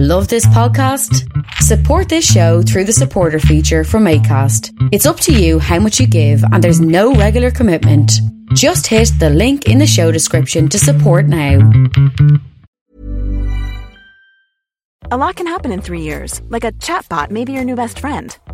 Love this podcast? Support this show through the supporter feature from ACAST. It's up to you how much you give, and there's no regular commitment. Just hit the link in the show description to support now. A lot can happen in three years, like a chatbot may be your new best friend.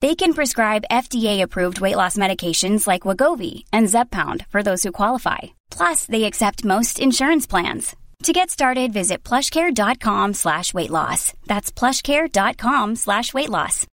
They can prescribe FDA-approved weight loss medications like Wegovy and Zepbound for those who qualify. Plus, they accept most insurance plans. To get started, visit plushcare.com slash weight loss. That's plushcare.com slash weight loss.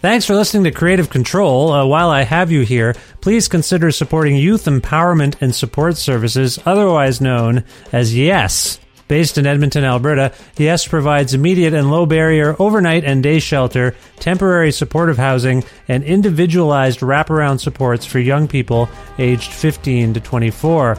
Thanks for listening to Creative Control. Uh, while I have you here, please consider supporting Youth Empowerment and Support Services, otherwise known as YES. Based in Edmonton, Alberta, YES provides immediate and low barrier overnight and day shelter, temporary supportive housing, and individualized wraparound supports for young people aged 15 to 24.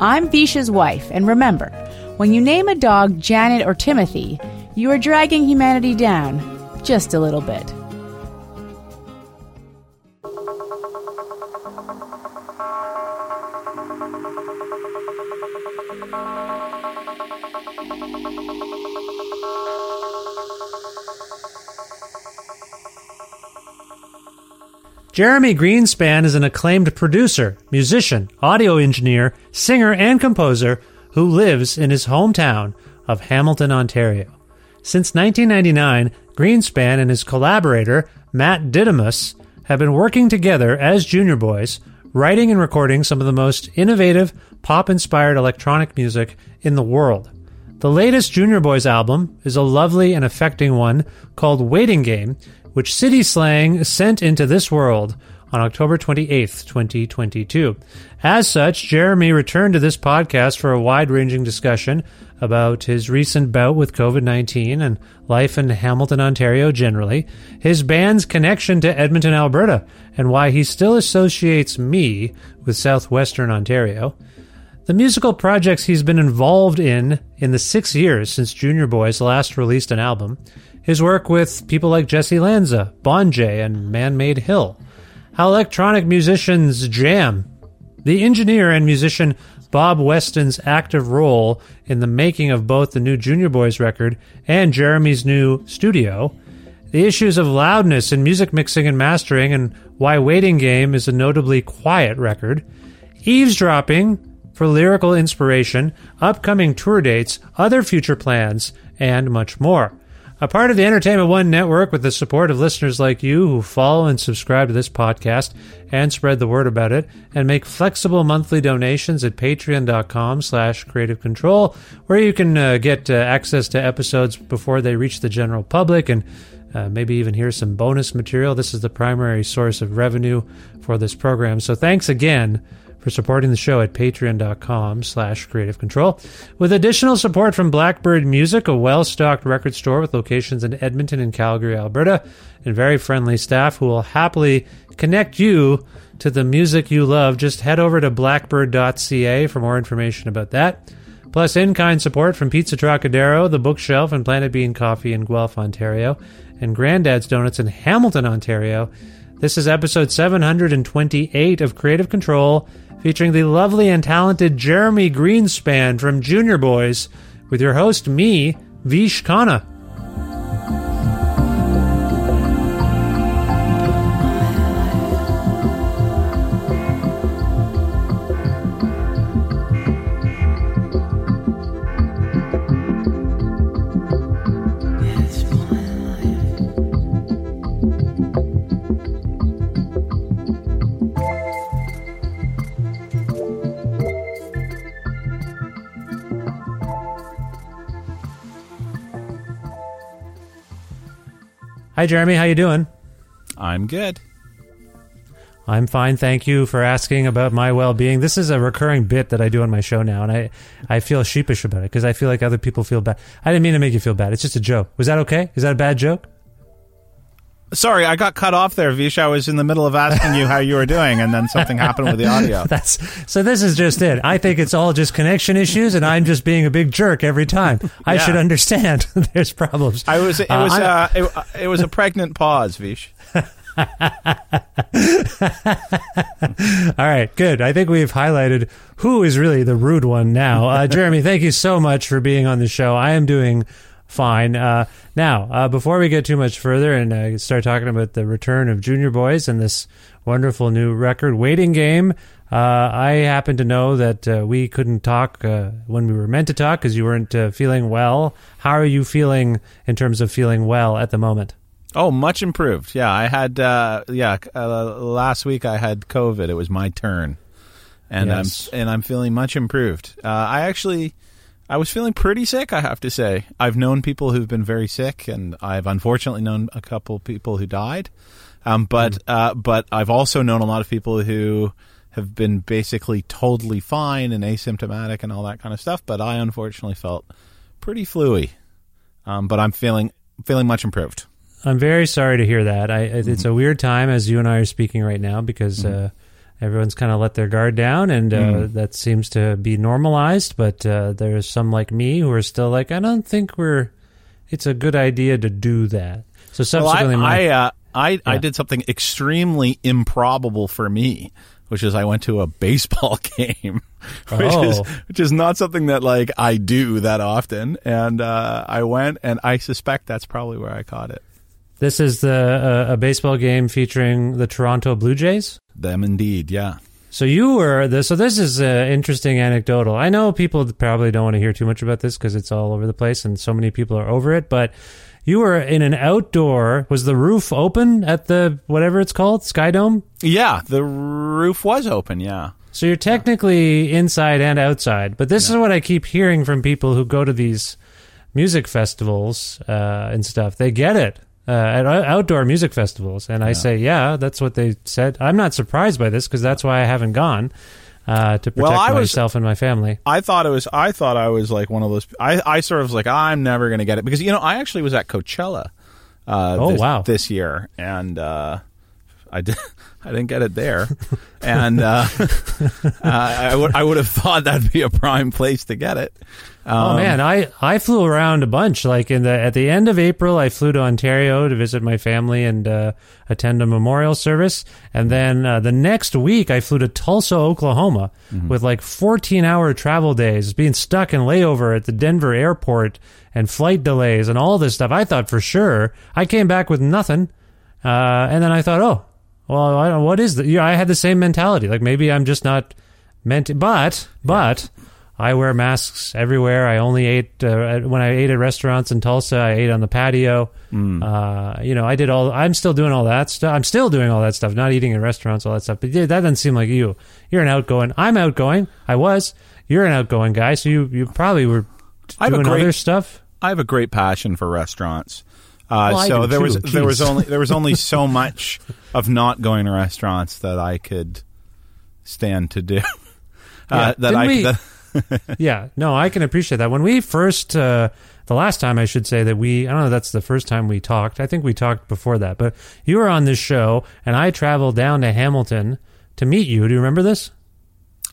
I'm Visha's wife, and remember, when you name a dog Janet or Timothy, you are dragging humanity down just a little bit. Jeremy Greenspan is an acclaimed producer, musician, audio engineer, singer, and composer who lives in his hometown of Hamilton, Ontario. Since 1999, Greenspan and his collaborator, Matt Didymus, have been working together as Junior Boys, writing and recording some of the most innovative, pop inspired electronic music in the world. The latest Junior Boys album is a lovely and affecting one called Waiting Game, which City Slang sent into this world on October 28th, 2022. As such, Jeremy returned to this podcast for a wide ranging discussion about his recent bout with COVID 19 and life in Hamilton, Ontario generally, his band's connection to Edmonton, Alberta, and why he still associates me with southwestern Ontario. The musical projects he's been involved in in the six years since Junior Boys last released an album, his work with people like Jessy Lanza, Bonjay, and Man Made Hill, how electronic musicians jam, the engineer and musician Bob Weston's active role in the making of both the new Junior Boys record and Jeremy's new studio, the issues of loudness in music mixing and mastering, and why Waiting Game is a notably quiet record, eavesdropping for lyrical inspiration, upcoming tour dates, other future plans, and much more. A part of the Entertainment One network with the support of listeners like you who follow and subscribe to this podcast and spread the word about it and make flexible monthly donations at patreon.com slash creative control where you can uh, get uh, access to episodes before they reach the general public and uh, maybe even hear some bonus material. This is the primary source of revenue for this program. So thanks again for supporting the show at patreon.com slash creative control. With additional support from Blackbird Music, a well-stocked record store with locations in Edmonton and Calgary, Alberta, and very friendly staff who will happily connect you to the music you love. Just head over to blackbird.ca for more information about that. Plus, in kind support from Pizza Trocadero, The Bookshelf, and Planet Bean Coffee in Guelph, Ontario, and Granddad's Donuts in Hamilton, Ontario. This is episode 728 of Creative Control, featuring the lovely and talented Jeremy Greenspan from Junior Boys, with your host, me, Vish Khanna. Hi, Jeremy. How you doing? I'm good. I'm fine. Thank you for asking about my well-being. This is a recurring bit that I do on my show now, and I, I feel sheepish about it because I feel like other people feel bad. I didn't mean to make you feel bad. It's just a joke. Was that okay? Is that a bad joke? Sorry, I got cut off there, Vish. I was in the middle of asking you how you were doing, and then something happened with the audio. That's so. This is just it. I think it's all just connection issues, and I'm just being a big jerk every time. I Yeah. should understand. There's problems. I was. It Uh, was. I- Uh, it, it was a pregnant pause, Vish. All right, good. I think we've highlighted who is really the rude one now. Uh, Jeremy, thank you so much for being on the show. I am doing fine. Uh, now, uh, before we get too much further and uh, start talking about the return of Junior Boys and this wonderful new record, Waiting Game, uh, I happen to know that uh, we couldn't talk uh, when we were meant to talk because you weren't uh, feeling well. How are you feeling in terms of feeling well at the moment? Oh, much improved. Yeah, I had. Uh, yeah, uh, last week I had COVID. It was my turn, and Yes. I'm and I'm feeling much improved. Uh, I actually, I was feeling pretty sick. I have to say, I've known people who've been very sick, and I've unfortunately known a couple people who died. Um, but uh, but I've also known a lot of people who have been basically totally fine and asymptomatic and all that kind of stuff. But I unfortunately felt pretty fluey. Um, but I'm feeling feeling much improved. I'm very sorry to hear that. I, it- It's a weird time as you and I are speaking right now because uh, everyone's kind of let their guard down, and uh, that seems to be normalized. But uh, there's some like me who are still like, I don't think we're. It's a good idea to do that. So Well, I subsequently, my, I, uh, I, I did something extremely improbable for me, which is I went to a baseball game, which is Oh. which is not something that like I do that often. And uh, I went, and I suspect that's probably where I caught it. This is the uh, a baseball game featuring the Toronto Blue Jays. Them indeed, yeah. So you were the, so this is uh, interesting anecdotal. I know people probably don't want to hear too much about this because it's all over the place and so many people are over it. But you were in an outdoor. Was the roof open at the whatever it's called Sky Dome? Yeah, the roof was open. Yeah. So you're technically inside and outside. But this is what I keep hearing from people who go to these music festivals uh, and stuff. They get it. Uh, at outdoor music festivals, and I say, yeah, that's what they said. I'm not surprised by this because that's why I haven't gone uh, to protect Well, I was- myself and my family. I thought it was. I thought I was like one of those. I, I sort of was like I'm never going to get it because you know I actually was at Coachella. Uh, Oh, this, wow. This year, and uh, I did. I didn't get it there, and uh, uh, I would I would have thought that'd be a prime place to get it. Oh Um, man, I, I flew around a bunch. Like in the at the end of April, I flew to Ontario to visit my family and uh, attend a memorial service, and then uh, the next week I flew to Tulsa, Oklahoma, Mm-hmm. with like fourteen hour travel days, being stuck in layover at the Denver airport and flight delays and all this stuff. I thought for sure I came back with nothing, uh, and then I thought, oh, well, I don't, what is that? Yeah, I had the same mentality. Like maybe I'm just not meant to, but but I wear masks everywhere. I only ate uh, when I ate at restaurants in Tulsa. I ate on the patio. Uh, you know, I did all. I'm still doing all that stuff. I'm still doing all that stuff. Not eating in restaurants, all that stuff. But yeah, that doesn't seem like you. You're an outgoing. I'm outgoing. I was. You're an outgoing guy. So you you probably were I have a doing great- other stuff. I have a great passion for restaurants. Uh, Well, so there too, was there was only there was only so much of not going to restaurants that I could stand to do. Yeah, Uh, that didn't I we- that, Yeah, no, I can appreciate that. When we first, uh, the last time I should say that we, I don't know, that's the first time we talked. I think we talked before that, but you were on this show and I traveled down to Hamilton to meet you. Do you remember this?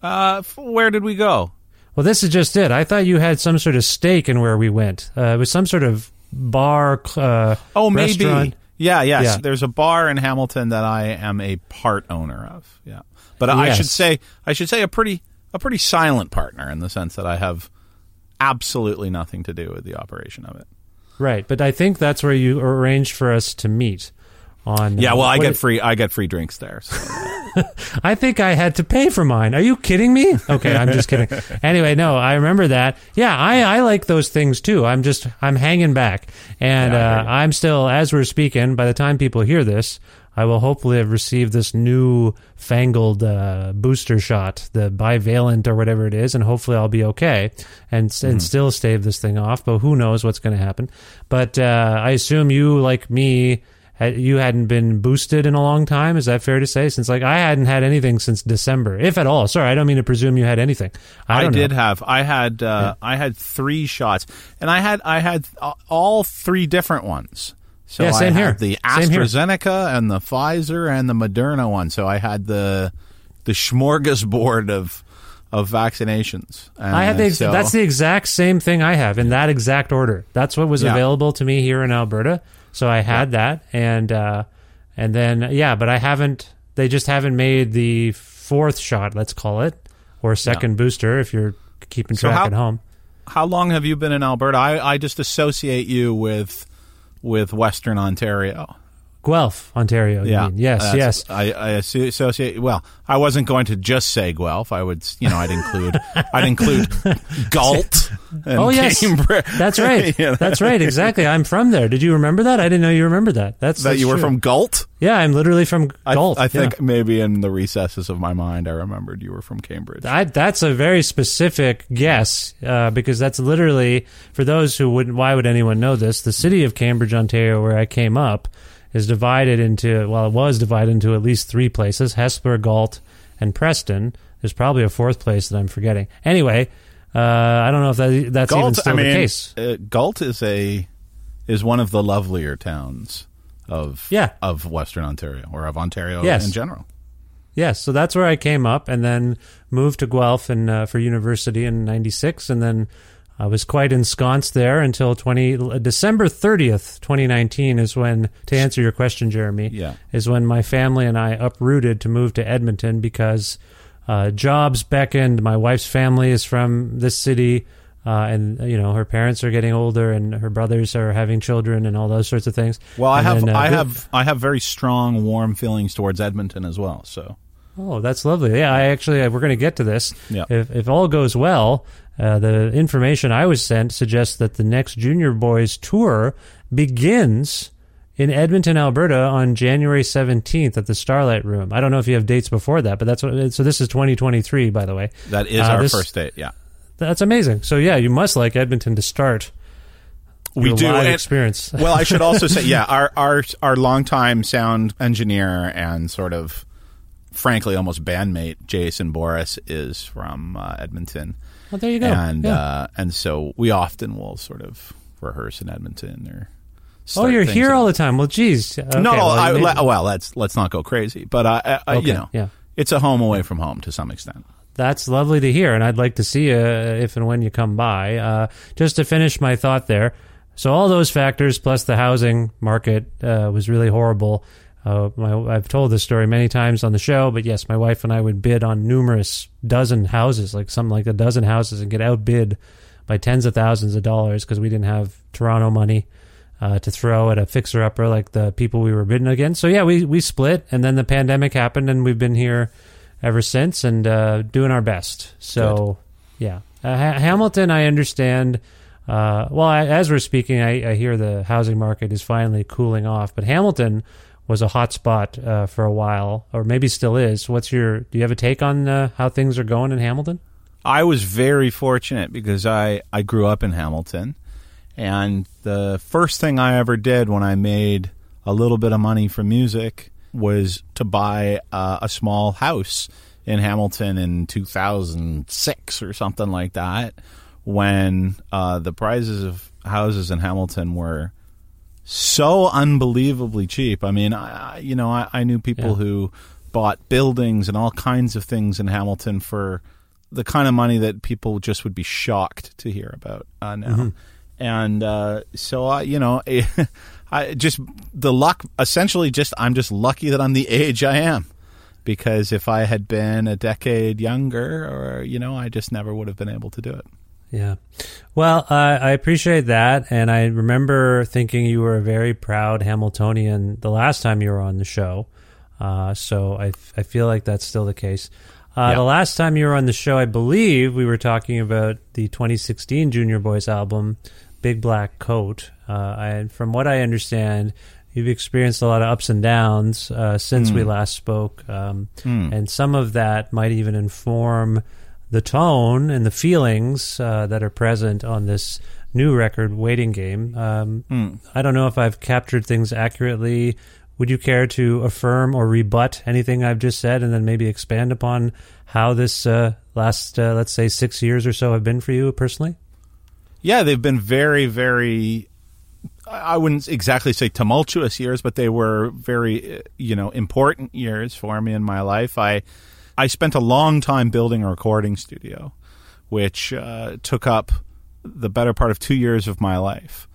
uh, f- where did we go? Well, this is just it. I thought you had some sort of stake in where we went. Uh, it was some sort of bar, uh, Oh, maybe. restaurant. Yeah, yes. Yeah. There's a bar in Hamilton that I am a part owner of. Yeah, but I Yes. should say I should say a pretty a pretty silent partner in the sense that I have absolutely nothing to do with the operation of it. Right, but I think that's where you arranged for us to meet. On Yeah, uh, well, I get it- free I get free drinks there. So. I think I had to pay for mine. Are you kidding me? Okay, I'm just kidding. Anyway, no, I remember that. Yeah, I, I like those things too. I'm just I'm hanging back, and Yeah, uh. I'm still as we're speaking. By the time people hear this, I will hopefully have received this new fangled uh, booster shot, the bivalent or whatever it is, and hopefully I'll be okay and Mm-hmm. and still stave this thing off. But who knows what's going to happen? But uh, I assume you, like me, you hadn't been boosted in a long time. Is that fair to say? Since like I hadn't had anything since December, if at all. Sorry, I don't mean to presume you had anything. I, I, did know. have. I had. Uh, I had three shots, and I had. I had all three different ones. So Yeah, same I here. had the Same here. AstraZeneca and the Pfizer and the Moderna one. So I had the the smorgasbord of of vaccinations. And I had the so- that's the exact same thing I have in that exact order. That's what was Yeah. available to me here in Alberta. So I had that, and uh, and then yeah, but I haven't. They just haven't made the fourth shot. Let's call it or second booster if you're keeping So track how- at home. How long have you been in Alberta? I, I just associate you with with Western Ontario. Guelph, Ontario. you mean. Yes, That's- yes. I, I associate. Well, I wasn't going to just say Guelph. I would, you know, I'd include, I'd include Galt. Oh yes, Cambridge. that's right. You know, That's right. Exactly. I'm from there. Did you remember that? I didn't know you remember that. That's that that's you were from Galt. Yeah, I'm literally from I, Galt. I think yeah. maybe in the recesses of my mind, I remembered you were from Cambridge. I, that's a very specific guess uh, because that's literally for those who wouldn't. Why would anyone know this? The city of Cambridge, Ontario, where I came up, is divided into well, it was divided into at least three places: Hespeler, Galt, and Preston. There's probably a fourth place that I'm forgetting. Anyway, uh, I don't know if that, that's even still I mean, the case. Uh, Galt is a is one of the lovelier towns of Yeah. of Western Ontario or of Ontario Yes. in general. Yes, so that's where I came up, and then moved to Guelph and uh, for university in '96, and then I was quite ensconced there until 20 uh, December 30th, 2019 is when to answer your question, Jeremy. Yeah. is when my family and I uprooted to move to Edmonton because uh, jobs beckoned. My wife's family is from this city. Uh, and you know her parents are getting older, and her brothers are having children, and all those sorts of things. Well, I And have then, uh, I have I have very strong warm feelings towards Edmonton as well. So Oh, that's lovely. Yeah, I actually uh, we're going to get to this. Yeah. If if all goes well, uh, the information I was sent suggests that the next Junior Boys tour begins in Edmonton, Alberta, on January seventeenth at the Starlight Room. I don't know if you have dates before that, but that's what. So this is twenty twenty three, by the way. that is Uh, our this- first date. Yeah, That's amazing. So yeah, you must like Edmonton to start. we do live experience. well, I should also say, yeah, our our our longtime sound engineer and sort of, frankly, almost bandmate Jason Boris is from uh, Edmonton, well, there you go. and Yeah. uh, and so we often will sort of rehearse in Edmonton or. Oh, you're here up. all the time. Well, geez. Okay, no, well, I, you may- le- well, let's let's not go crazy, but uh, uh, Okay, you know, yeah. it's a home away from home to some extent. That's lovely to hear, and I'd like to see you if and when you come by. Uh, just to finish my thought there, so all those factors plus the housing market uh, was really horrible. Uh, my, I've told this story many times on the show, but yes, my wife and I would bid on numerous dozen houses, like something like a dozen houses, and get outbid by tens of thousands of dollars because we didn't have Toronto money uh, to throw at a fixer upper like the people we were bidding against. So yeah, we we split, and then the pandemic happened, and we've been here ever since and uh, doing our best. So yeah, uh, ha- Hamilton, I understand. Uh, well, I, as we're speaking, I, I hear the housing market is finally cooling off, but Hamilton was a hot spot uh, for a while, or maybe still is. What's your? Do you have a take on uh, how things are going in Hamilton? I was very fortunate because I, I grew up in Hamilton, And the first thing I ever did when I made a little bit of money from music was to buy uh, a small house in Hamilton in 2006 or something like that when uh, the prices of houses in Hamilton were so unbelievably cheap. I mean, I, you know, I, I knew people Yeah. who bought buildings and all kinds of things in Hamilton for the kind of money that people just would be shocked to hear about uh, now. And uh, so, I, you know, I just the luck. Essentially, just I'm just lucky that I'm the age I am. Because if I had been a decade younger, or you know, I just never would have been able to do it. Yeah. Well, uh, I appreciate that. And I remember thinking you were a very proud Hamiltonian the last time you were on the show. Uh, so I, I feel like that's still the case. Uh, Yeah. The last time you were on the show, I believe we were talking about the 2016 Junior Boys album, Big Black Coat. Uh, and from what I understand, you've experienced a lot of ups and downs uh, since we last spoke. Um, And some of that might even inform the tone and the feelings uh, that are present on this new record, Waiting Game. Um, I don't know if I've captured things accurately. Would you care to affirm or rebut anything I've just said and then maybe expand upon how this uh, last, uh, let's say, six years or so have been for you personally? Yeah, they've been very, very. I wouldn't exactly say tumultuous years, but they were very, uh, you know, important years for me in my life. I, I spent a long time building a recording studio, which uh, took up the better part of two years of my life.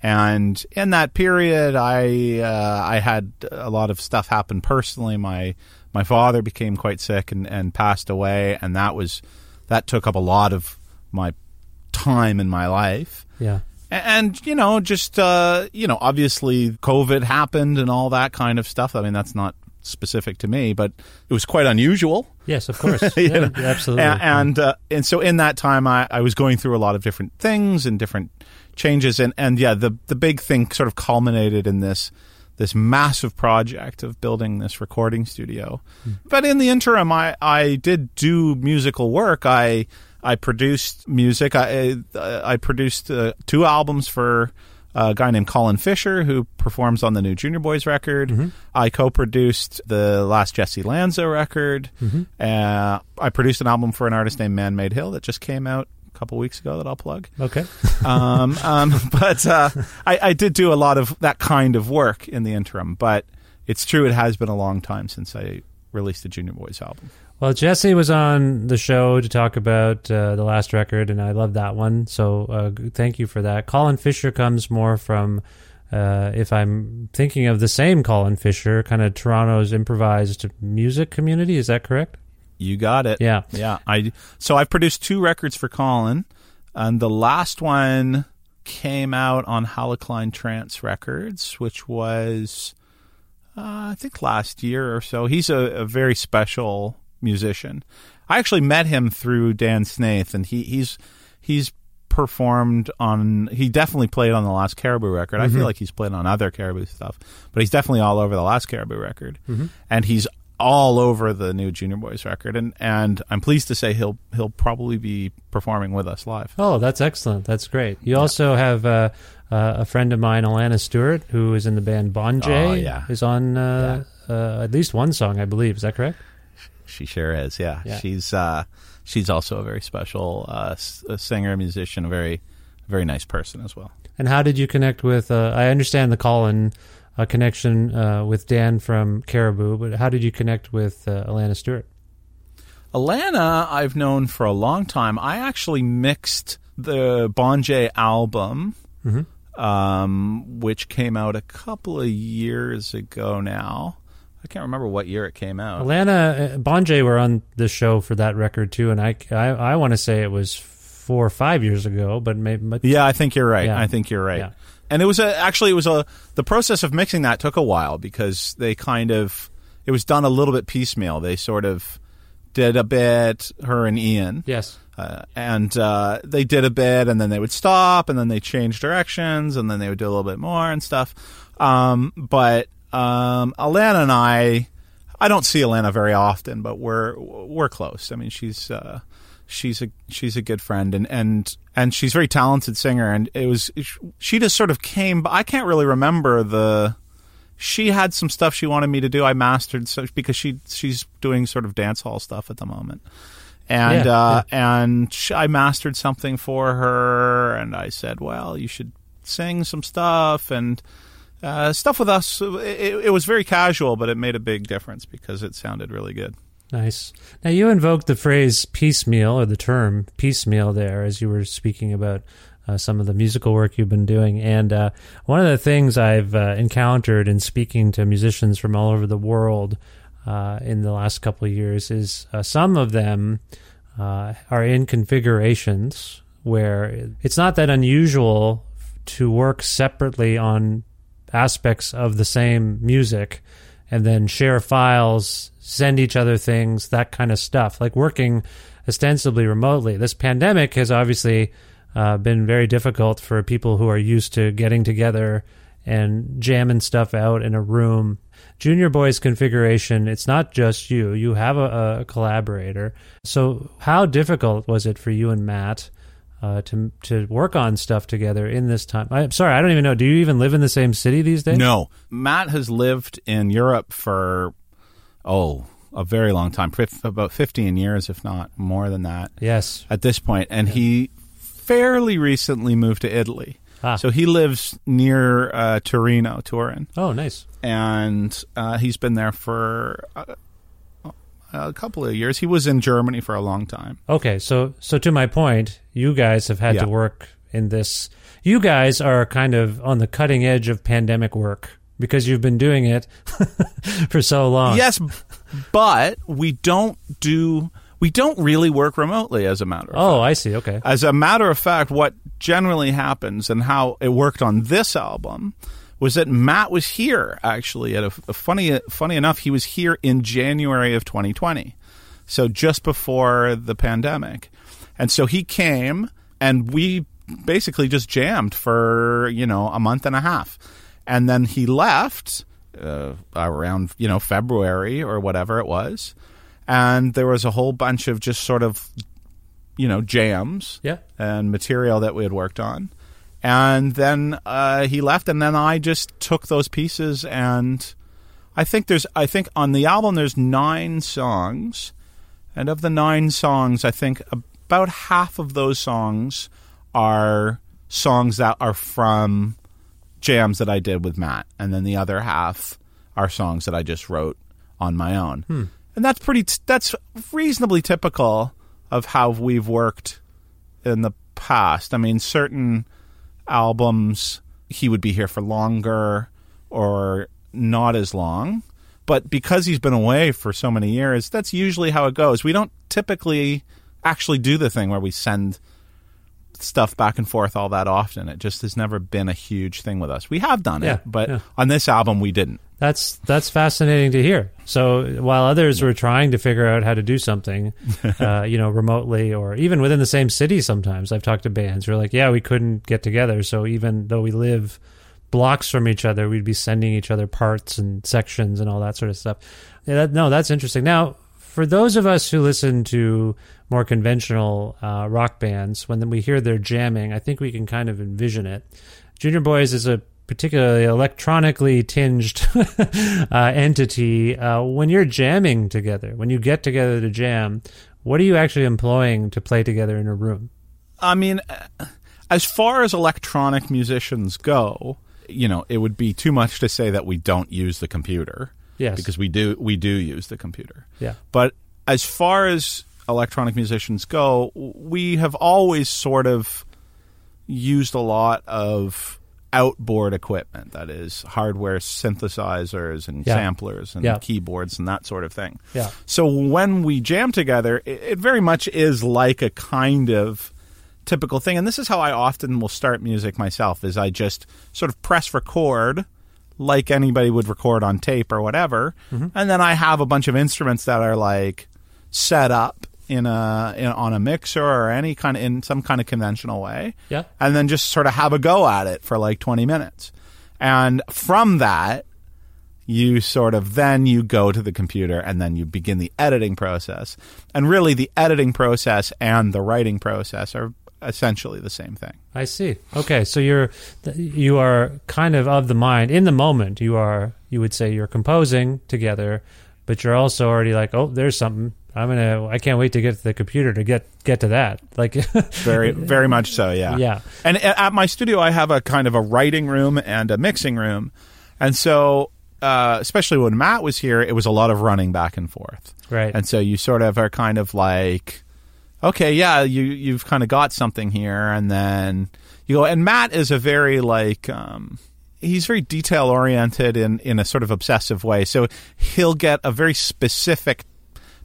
And in that period, I uh, I had a lot of stuff happen personally. My my father became quite sick and, and passed away, and that was that took up a lot of my time in my life. Yeah. And you know, just uh, you know, obviously COVID happened and all that kind of stuff. I mean, that's not specific to me, but it was quite unusual. Yes, of course. Yeah, know? absolutely. And and, uh, and so in that time, I, I was going through a lot of different things and different changes, and and yeah, the the big thing sort of culminated in this this massive project of building this recording studio. But in the interim, I I did do musical work. I I produced music. I I produced uh, two albums for a guy named Colin Fisher who performs on the new Junior Boys record. I co-produced the last Jessy Lanza record. Uh, I produced an album for an artist named Man Made Hill that just came out a couple weeks ago that I'll plug. okay. um, um, but uh, I, I did do a lot of that kind of work in the interim. But it's true, it has been a long time since I released the Junior Boys album. Well, Jessy was on the show to talk about uh, the last record, and I love that one. So uh, thank you for that. Colin Fisher comes more from, uh, if I'm thinking of the same Colin Fisher, kind of Toronto's improvised music community. Is that correct? You got it. Yeah. Yeah. I so I've produced two records for Colin, and the last one came out on Halocline Trance Records, which was uh, I think last year or so. He's a, a very special musician. I actually met him through Dan Snaith, and he, he's he's performed on. He definitely played on the last Caribou record. I feel like he's played on other Caribou stuff, but he's definitely all over the last Caribou record, and he's all over the new Junior Boys record. And and I'm pleased to say he'll he'll probably be performing with us live. Oh, that's excellent. That's great. You also have uh, uh, a friend of mine, Alanna Stuart, who is in the band Bonjay. Oh, yeah. Is on uh, uh, at least one song, I believe. Is that correct? She sure is. Yeah, Yeah. she's uh, she's also a very special uh, s- a singer, musician, a very very nice person as well. And how did you connect with? Uh, I understand the Colin uh, connection uh, with Dan from Caribou, but how did you connect with uh, Alanna Stuart? Alanna, I've known for a long time. I actually mixed the Bonjay album, um, which came out a couple of years ago now. I can't remember what year it came out. Alanna, uh, Bon were on the show for that record too, and I, I, I want to say it was four or five years ago, but maybe. But Yeah, I think you're right. Yeah. I think you're right. Yeah. And it was a, actually it was a the process of mixing that took a while because they kind of it was done a little bit piecemeal. They sort of did a bit her and Ian. Yes. Uh, and uh, they did a bit, and then they would stop, and then they change directions, and then they would do a little bit more and stuff. Um, but um, Alanna and I, I don't see Alanna very often, but we're we're close. I mean, she's uh, she's a she's a good friend and and and she's a very talented singer. And it was she just sort of came But I can't really remember the she had some stuff she wanted me to do. I mastered so because she she's doing sort of dance hall stuff at the moment. And Yeah, uh, and sh I mastered something for her and I said well you should sing some stuff. And uh, stuff with us it, it was very casual but it made a big difference because it sounded really good Nice. Now you invoked the phrase piecemeal or the term piecemeal there as you were speaking about uh, some of the musical work you've been doing. And uh, one of the things I've uh, encountered in speaking to musicians from all over the world uh, in the last couple of years is uh, some of them uh, are in configurations where it's not that unusual to work separately on aspects of the same music and then share files, send each other things, that kind of stuff, like working ostensibly remotely. This pandemic has obviously uh, been very difficult for people who are used to getting together and jamming stuff out in a room. Junior Boy's configuration, it's not just you, you have a, a collaborator. So, how difficult was it for you and Matt? Uh, to to work on stuff together in this time. I'm sorry, I don't even know. Do you even live in the same city these days? No, Matt has lived in Europe for oh a very long time, about fifteen years, if not more than that. Yes. at this point, and he fairly recently moved to Italy. Ah. So he lives near uh, Torino, Turin, Oh, nice. and uh, he's been there for uh, a couple of years. He was in Germany for a long time. Okay, so so to my point, you guys have had Yeah. to work in this. You guys are kind of on the cutting edge of pandemic work because you've been doing it for so long. Yes, but we don't do we don't really work remotely. As a matter of Oh, I see. Okay. As a matter of fact, what generally happens and how it worked on this album was that Matt was here actually at a, a funny funny enough he was here in January of 2020. So just before the pandemic. And so he came and we basically just jammed for, you know, a month and a half. And then he left uh, around, you know, February or whatever it was. And there was a whole bunch of just sort of you know jams Yeah. and material that we had worked on and then uh, he left and then i just took those pieces and i think there's i think on the album there's nine songs and of the nine songs i think about half of those songs are songs that are from jams that i did with matt and then the other half are songs that i just wrote on my own hmm. and that's pretty t- that's reasonably typical of how we've worked in the past. I mean, certain albums he would be here for longer or not as long, but because he's been away for so many years, that's usually how it goes. We don't typically actually do the thing where we send stuff back and forth all that often. It just has never been a huge thing with us. We have done Yeah, it, but yeah. on this album we didn't. That's that's fascinating to hear. So while others were trying to figure out how to do something, uh, you know, remotely or even within the same city, sometimes I've talked to bands who are like, "Yeah, we couldn't get together, so even though we live blocks from each other, we'd be sending each other parts and sections and all that sort of stuff." Yeah, that, no, that's interesting. Now, for those of us who listen to more conventional uh, rock bands, when we hear their jamming, I think we can kind of envision it. Junior Boys is a particularly electronically tinged uh, entity. Uh, when you're jamming together, when you get together to jam, what are you actually employing to play together in a room? I mean, uh, as far as electronic musicians go, you know, it would be too much to say that we don't use the computer. Yes. Because we do we do use the computer. Yeah. But as far as electronic musicians go, we have always sort of used a lot of outboard equipment that is hardware synthesizers and Yeah. samplers and Yeah. keyboards and that sort of thing. Yeah. So when we jam together, it, it very much is like a kind of typical thing. And this is how I often will start music myself is I just sort of press record like anybody would record on tape or whatever. Mm-hmm. And then I have a bunch of instruments that are like set up in a in, on a mixer or any kind of in some kind of conventional way. Yeah. And then just sort of have a go at it for like 20 minutes. And from that, you sort of then you go to the computer and then you begin the editing process. And really, the editing process and the writing process are essentially the same thing. I see. Okay, so you're you are kind of of the mind in the moment. You are you would say you're composing together, but you're also already like, oh, there's something. I'm gonna. I can't wait to get to the computer to get get to that. Like very very much so. Yeah. Yeah. And at my studio, I have a kind of a writing room and a mixing room, and so uh, especially when Matt was here, it was a lot of running back and forth. Right. And so you sort of are kind of like okay, yeah, you you've kind of got something here, and then you go. And Matt is a very like um, he's very detail oriented in in a sort of obsessive way. So he'll get a very specific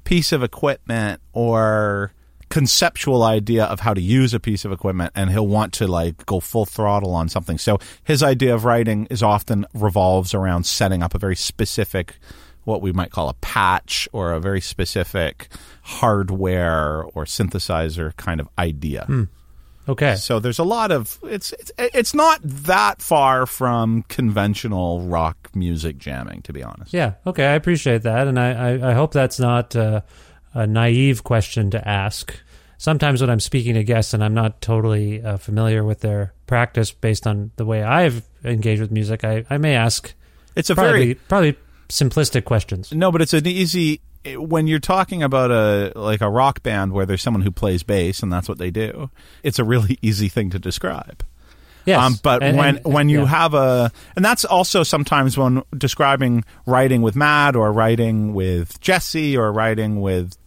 piece of equipment or conceptual idea of how to use a piece of equipment and he'll want to like go full throttle on something. So his idea of writing is often revolves around setting up a very specific what we might call a patch or a very specific hardware or synthesizer kind of idea. Hmm. Okay. So there's a lot of it's it's it's not that far from conventional rock music jamming, to be honest. Yeah. Okay. I appreciate that, and I I, I hope that's not uh, a naive question to ask. Sometimes when I'm speaking to guests and I'm not totally uh, familiar with their practice based on the way I've engaged with music, I, I may ask. It's a probably, very probably simplistic questions. No, but it's an easy when you're talking about a like a rock band where there's someone who plays bass and that's what they do. It's a really easy thing to describe. Yes, um, but and, when and, when you yeah. have a and that's also sometimes when describing writing with Matt or writing with Jessy or writing with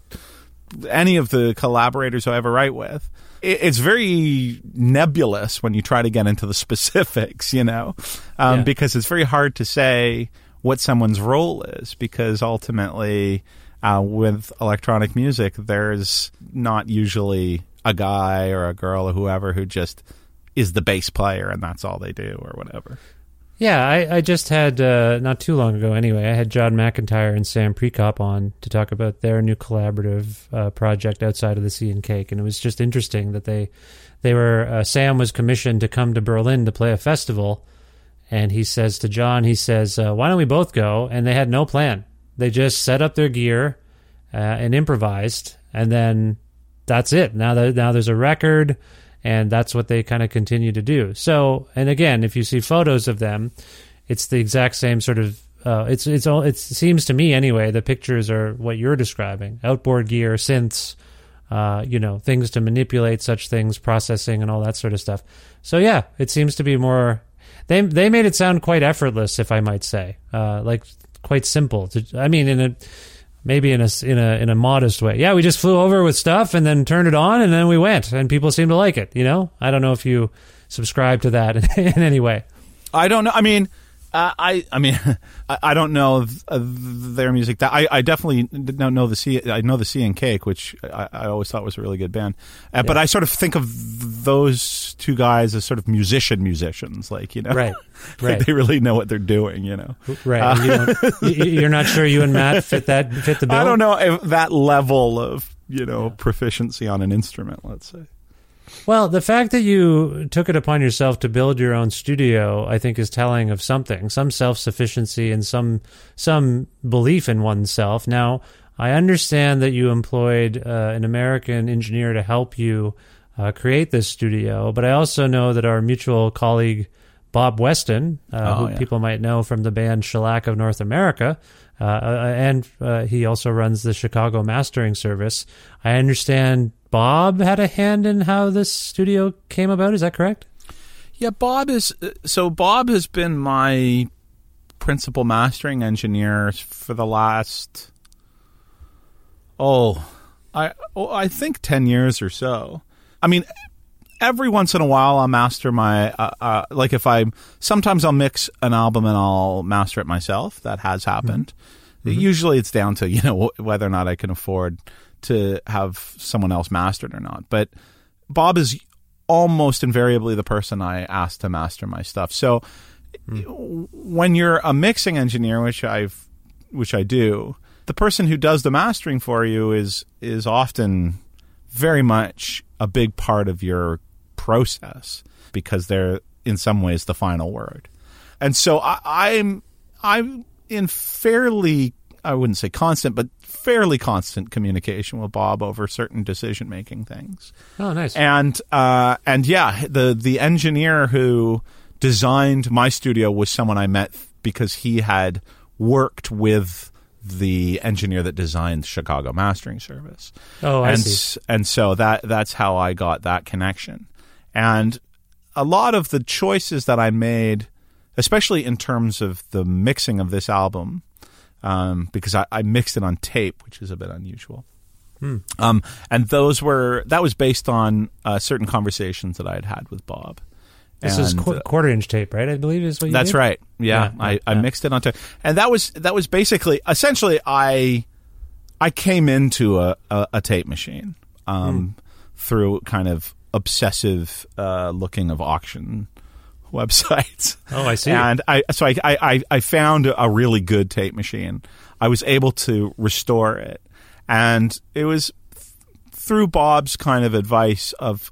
any of the collaborators I ever write with. it- It's very nebulous when you try to get into the specifics, you know, um, Yeah. because it's very hard to say what someone's role is because ultimately uh, with electronic music there's not usually a guy or a girl or whoever who just is the bass player and that's all they do or whatever Yeah, I, I just had uh, not too long ago. Anyway, I had John McEntire and Sam Prekop on to talk about their new collaborative uh, project outside of the Sea and Cake, and it was just interesting that they they were uh, Sam was commissioned to come to Berlin to play a festival, and he says to John, he says, uh, "Why don't we both go?" And they had no plan. They just set up their gear uh, and improvised, and then that's it. Now that now there's a record, and that's what they kind of continue to do. So, and again, if you see photos of them, it's the exact same sort of. Uh, it's it's all. It seems to me anyway. The pictures are what you're describing: outboard gear, synths, uh, you know, things to manipulate such things, processing, and all that sort of stuff. So yeah, it seems to be more. They they made it sound quite effortless, if I might say, uh, like quite simple. To, I mean, in a maybe in a in a in a modest way. Yeah, we just flew over with stuff and then turned it on and then we went and people seemed to like it. You know, I don't know if you subscribe to that in, in any way. I don't know. I mean, uh, I I mean, I, I don't know th- uh, their music. That I, I definitely don't know the sea. I know the Sea and Cake, which I, I always thought was a really good band. Uh, But I sort of think of those two guys as sort of musician musicians, like you know, Right, Like, they really know what they're doing. You know, Right. Uh, you you're not sure you and Matt fit that fit the bill. I don't know if that level of you know proficiency on an instrument. Let's say. Well, the fact that you took it upon yourself to build your own studio, I think, is telling of something, some self sufficiency and some some belief in oneself. Now, I understand that you employed uh, an American engineer to help you uh, create this studio, but I also know that our mutual colleague Bob Weston, uh, Oh, who yeah. people might know from the band Shellac of North America, uh, uh, and uh, he also runs the Chicago Mastering Service. I understand Bob had a hand in how this studio came about. Is that correct? Yeah, Bob is uh, so. Bob has been my principal mastering engineer for the last oh, I oh, I think ten years or so. I mean, every once in a while I'll master my uh, uh, like if I sometimes I'll mix an album and I'll master it myself. That has happened. Usually it's down to you know whether or not I can afford to have someone else master it or not. But Bob is almost invariably the person I ask to master my stuff. So when you're a mixing engineer, which I've which I do, the person who does the mastering for you is is often very much a big part of your process because they're in some ways the final word. And so I, I'm I'm in fairly, I wouldn't say constant, but fairly constant communication with Bob over certain decision making things. Oh, nice. And uh, and yeah, the the engineer who designed my studio was someone I met because he had worked with the engineer that designed Chicago Mastering Service. Oh, I and see. and so that that's how I got that connection. And a lot of the choices that I made, especially in terms of the mixing of this album, um, because I, I mixed it on tape, which is a bit unusual. Um, and those were that was based on uh, certain conversations that I had had with Bob. this is qu- uh, quarter inch tape, right? I believe is what you that's did? right. Yeah, Yeah, I, yeah, I mixed it onto, and that was that was basically essentially I I came into a, a, a tape machine um, through kind of obsessive uh, looking of auction websites. Oh, I see. And I so I, I I- found a really good tape machine. I was able to restore it, and it was th- through Bob's kind of advice of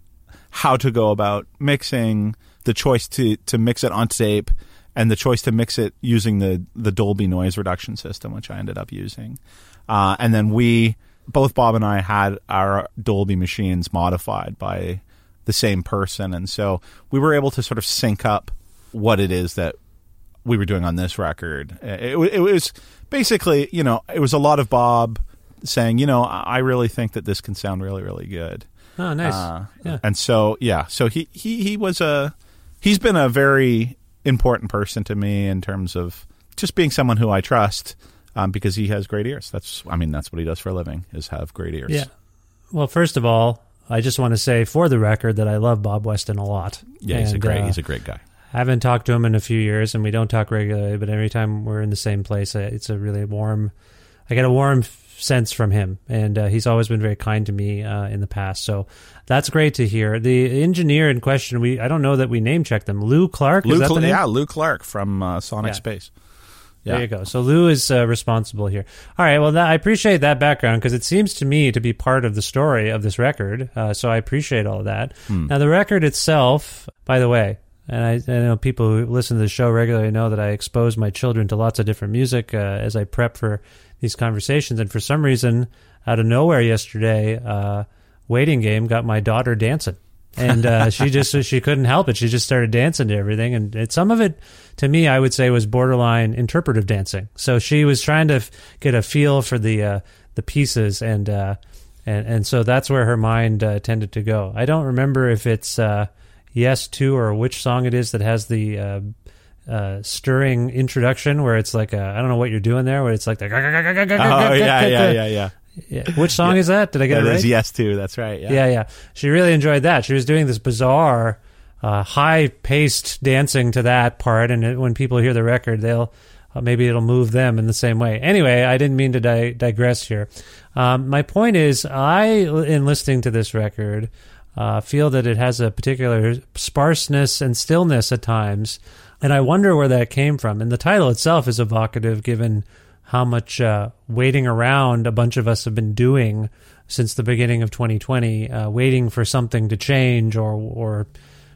how to go about mixing, the choice to to mix it on tape, and the choice to mix it using the the Dolby noise reduction system, which I ended up using. Uh, and then we both Bob and I had our Dolby machines modified by the same person, and so we were able to sort of sync up what it is that we were doing on this record. It, it was basically, you know, it was a lot of Bob saying, you know, I really think that this can sound really, really good. Oh, nice. Uh, yeah. And so, yeah, so he, he, he was a, he's been a very important person to me in terms of just being someone who I trust um, because he has great ears. That's, I mean, that's what he does for a living is have great ears. Yeah. Well, first of all, I just want to say for the record that I love Bob Weston a lot. Yeah, he's a great, uh, he's a great guy. I haven't talked to him in a few years, and we don't talk regularly. But every time we're in the same place, uh, it's a really warm. I get a warm sense from him, and uh, he's always been very kind to me uh, in the past. So that's great to hear. The engineer in question, we I don't know that we name checked them. Lou Clark, is Lou, that Cl- the name? yeah, Lou Clark from uh, Sonic Yeah. Space. There you go. So Lou is uh, responsible here. All right. Well, that, I appreciate that background because it seems to me to be part of the story of this record. Uh, so I appreciate all of that. Now, the record itself, by the way, and I, I know people who listen to the show regularly know that I expose my children to lots of different music uh, as I prep for these conversations. And for some reason, out of nowhere yesterday, uh, waiting game got my daughter dancing. And uh, she just she couldn't help it. She just started dancing to everything, and it, some of it, to me, I would say was borderline interpretive dancing. So she was trying to f- get a feel for the uh, the pieces, and uh, and and so that's where her mind uh, tended to go. I don't remember if it's uh, yes to or which song it is that has the. Uh, uh, stirring introduction where it's like I I don't know what you're doing there where it's like the Oh, yeah, yeah, yeah, yeah. Yeah. Which song is that? Did I get That it right? yes too. That's right. Yeah. Yeah, yeah. She really enjoyed that. She was doing this bizarre, uh, high-paced dancing to that part, and it, when people hear the record, they'll uh, maybe it'll move them in the same way. Anyway, I didn't mean to di- digress here. Um, my point is, I, in listening to this record, uh, feel that it has a particular sparseness and stillness at times, and I wonder where that came from. And the title itself is evocative, given how much uh, waiting around a bunch of us have been doing since the beginning of 2020, uh, waiting for something to change or or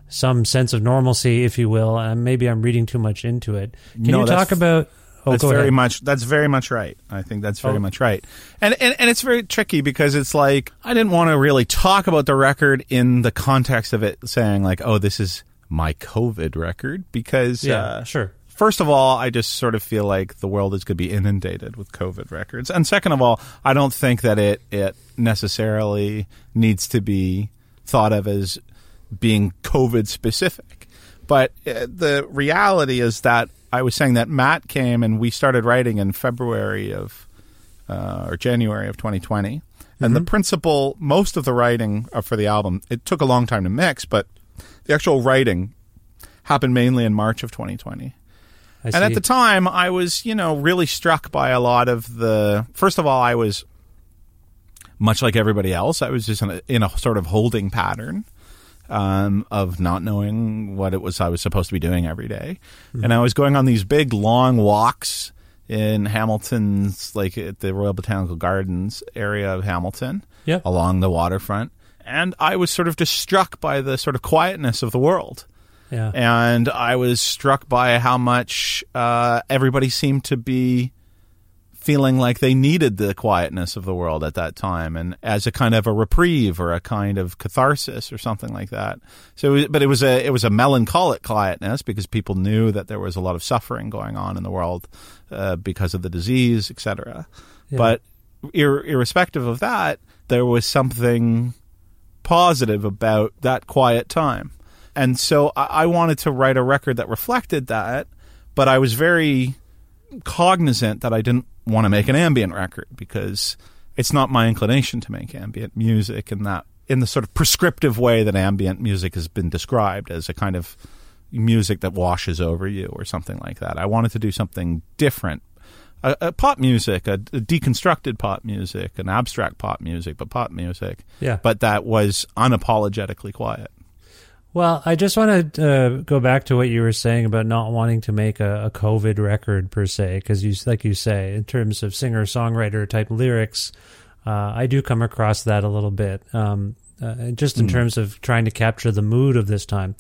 some sense of normalcy, if you will. And maybe I'm reading too much into it. Can No, you talk about? Oh, that's very ahead. much that's very much right. I think that's very Oh. much right. And, and and it's very tricky because it's like I didn't want to really talk about the record in the context of it saying like, oh, this is my COVID record because Yeah, uh, sure. First of all, I just sort of feel like the world is going to be inundated with COVID records. And second of all, I don't think that it it necessarily needs to be thought of as being COVID specific. But uh, the reality is that I was saying that Matt came and we started writing in February of uh, or January of 2020. And the principal, most of the writing uh, for the album, it took a long time to mix, but the actual writing happened mainly in March of 2020. I And at the time, I was, you know, really struck by a lot of the. First of all, I was much like everybody else. I was just in a, in a sort of holding pattern um, of not knowing what it was I was supposed to be doing every day. Hmm. and I was going on these big long walks in Hamilton's, like at the Royal Botanical Gardens area of Hamilton, Yep. along the waterfront, and I was sort of just struck by the sort of quietness of the world. Yeah. And I was struck by how much uh, everybody seemed to be feeling like they needed the quietness of the world at that time and as a kind of a reprieve or a kind of catharsis or something like that. So but it was a it was a melancholic quietness because people knew that there was a lot of suffering going on in the world uh, because of the disease, etc. Yeah. But ir- irrespective of that, there was something positive about that quiet time. And so I, I wanted to write a record that reflected that, but I was very cognizant that I didn't want to make an ambient record because it's not my inclination to make ambient music in that in the sort of prescriptive way that ambient music has been described as a kind of music that washes over you or something like that. I wanted to do something different. A, a pop music, a, a, deconstructed pop music, an abstract pop music, but pop music. Yeah. But that was unapologetically quiet. Well, I just want to uh, go back to what you were saying about not wanting to make a, a COVID record per se, because you, like you say, in terms of singer songwriter type lyrics, uh, I do come across that a little bit, um, uh, just in mm. terms of trying to capture the mood of this time.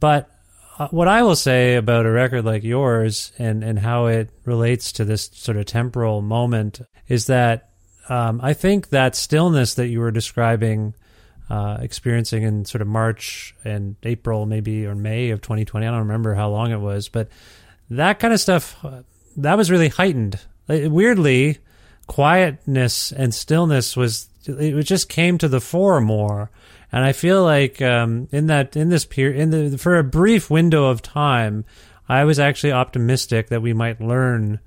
But uh, what I will say about a record like yours and and how it relates to this sort of temporal moment is that um, I think that stillness that you were describing uh, experiencing in sort of March and April, maybe or May of 2020. I don't remember how long it was, but that kind of stuff uh, that was really heightened. Weirdly, quietness and stillness was it just came to the fore more. And I feel like um, in that in this period, in the for a brief window of time, I was actually optimistic that we might learn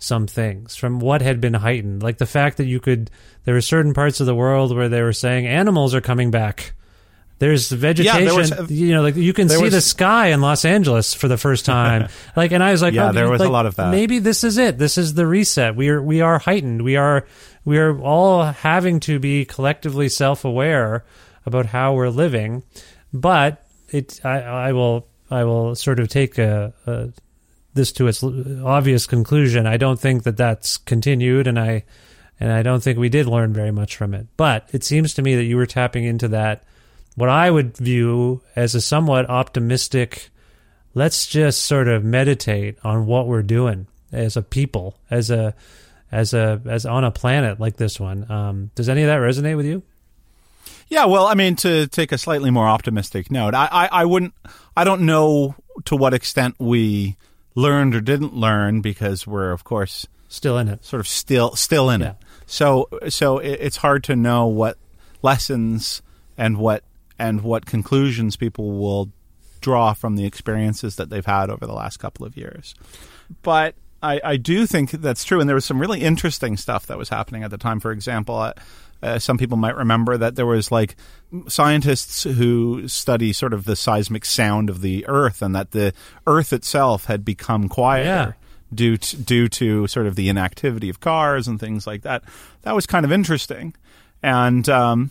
some things from what had been heightened, like the fact that you could. There were certain parts of the world where they were saying animals are coming back. There's vegetation, yeah, was, you know, like you can see was, the sky in Los Angeles for the first time. like, and I was like, yeah, oh, there was like, a lot of that. Maybe this is it. This is the reset. We are, we are heightened. We are, we are all having to be collectively self aware about how we're living. But it, I, I will, I will sort of take a, a this to its obvious conclusion. I don't think that that's continued, and I and I don't think we did learn very much from it. But it seems to me that you were tapping into that what I would view as a somewhat optimistic. Let's just sort of meditate on what we're doing as a people, as a as a as on a planet like this one. Um, does any of that resonate with you? Yeah, well, I mean, to take a slightly more optimistic note, I, I, I wouldn't, I don't know to what extent we learned or didn't learn because we're of course still in it. sort of still still in yeah. it so so it's hard to know what lessons and what and what conclusions people will draw from the experiences that they've had over the last couple of years. But I, I do think that's true. And there was some really interesting stuff that was happening at the time. For example uh, some people might remember that there was like scientists who study sort of the seismic sound of the Earth, and that the Earth itself had become quieter. Yeah. Due to, due to sort of the inactivity of cars and things like that, that was kind of interesting, and um,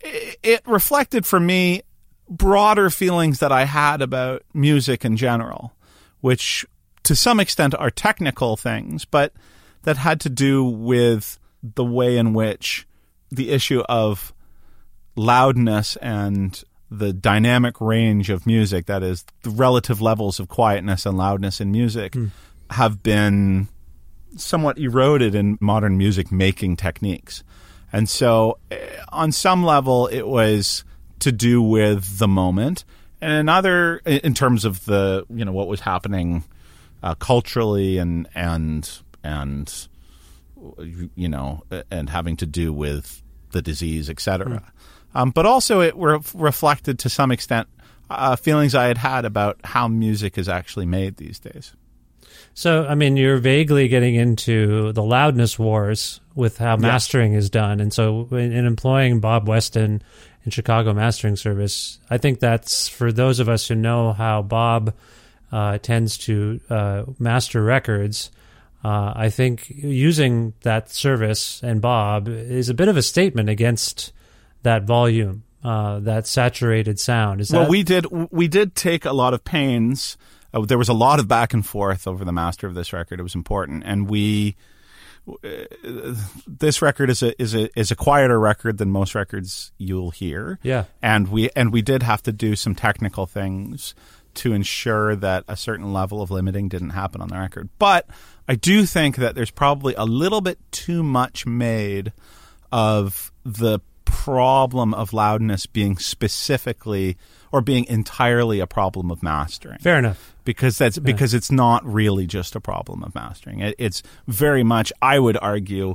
it, it reflected for me broader feelings that I had about music in general, which to some extent are technical things, but that had to do with the way in which the issue of loudness and the dynamic range of music, that is, the relative levels of quietness and loudness in music, mm. have been somewhat eroded in modern music making techniques. And so, eh, on some level, it was to do with the moment, and another, in terms of the you know what was happening uh, culturally and and and you know, and having to do with the disease, etc. Mm. Um, but also, it re- reflected to some extent uh, feelings I had had about how music is actually made these days. So, I mean, you're vaguely getting into the loudness wars with how mastering is done. And so, in, in, employing Bob Weston in Chicago Mastering Service, I think that's for those of us who know how Bob uh, tends to uh, master records uh, I think using that service and Bob is a bit of a statement against that volume, uh, that saturated sound. Is well, that- we did we did take a lot of pains. Uh, there was a lot of back and forth over the master of this record. It was important, and we uh, this record is a is a is a quieter record than most records you'll hear. Yeah, and we and we did have to do some technical things to ensure that a certain level of limiting didn't happen on the record. But I do think that there's probably a little bit too much made of the problem of loudness being specifically or being entirely a problem of mastering. Fair enough. Because that's because it's not really just a problem of mastering. It, it's very much, I would argue,